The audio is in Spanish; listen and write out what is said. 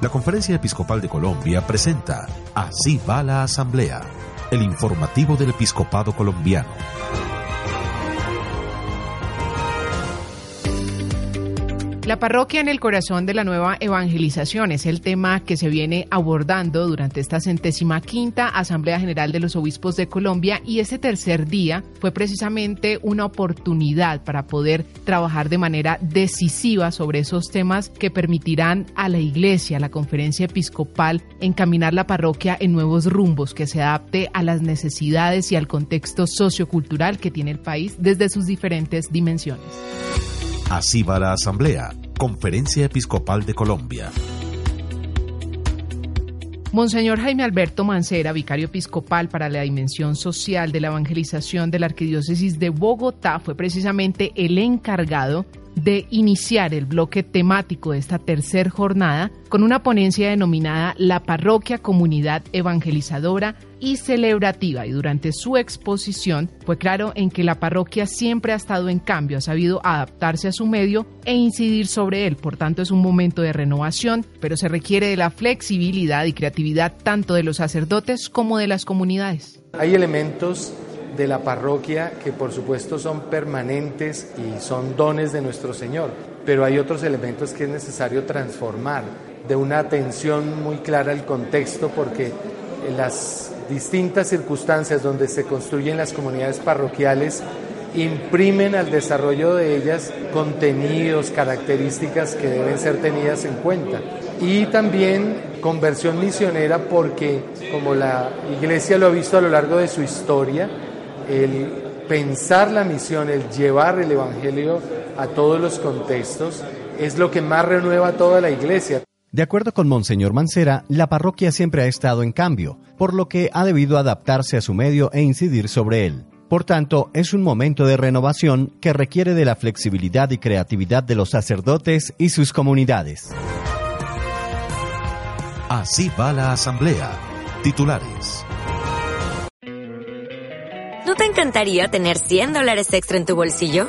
La Conferencia Episcopal de Colombia presenta Así va la Asamblea, el informativo del Episcopado Colombiano. La parroquia en el corazón de la nueva evangelización es el tema que se viene abordando durante esta centésima quinta Asamblea General de los Obispos de Colombia y ese tercer día fue precisamente una oportunidad para poder trabajar de manera decisiva sobre esos temas que permitirán a la Iglesia, a la conferencia episcopal, encaminar la parroquia en nuevos rumbos que se adapte a las necesidades y al contexto sociocultural que tiene el país desde sus diferentes dimensiones. Así va la Asamblea, Conferencia Episcopal de Colombia. Monseñor Jaime Alberto Mancera, vicario episcopal para la dimensión social de la evangelización de la Arquidiócesis de Bogotá, fue precisamente el encargado de iniciar el bloque temático de esta tercera jornada con una ponencia denominada La Parroquia Comunidad Evangelizadora y Celebrativa. Y durante su exposición fue claro en que la parroquia siempre ha estado en cambio, ha sabido adaptarse a su medio e incidir sobre él. Por tanto, es un momento de renovación, pero se requiere de la flexibilidad y creatividad tanto de los sacerdotes como de las comunidades. Hay elementos de la parroquia que por supuesto son permanentes y son dones de nuestro Señor, pero hay otros elementos que es necesario transformar de una atención muy clara al contexto porque las distintas circunstancias donde se construyen las comunidades parroquiales imprimen al desarrollo de ellas contenidos, características que deben ser tenidas en cuenta. Y también conversión misionera porque, como la Iglesia lo ha visto a lo largo de su historia, el pensar la misión, el llevar el Evangelio a todos los contextos, es lo que más renueva toda la iglesia. De acuerdo con Monseñor Mancera, la parroquia siempre ha estado en cambio, por lo que ha debido adaptarse a su medio e incidir sobre él. Por tanto, es un momento de renovación que requiere de la flexibilidad y creatividad de los sacerdotes y sus comunidades. Así va la Asamblea. Titulares. ¿No te encantaría tener 100 dólares extra en tu bolsillo?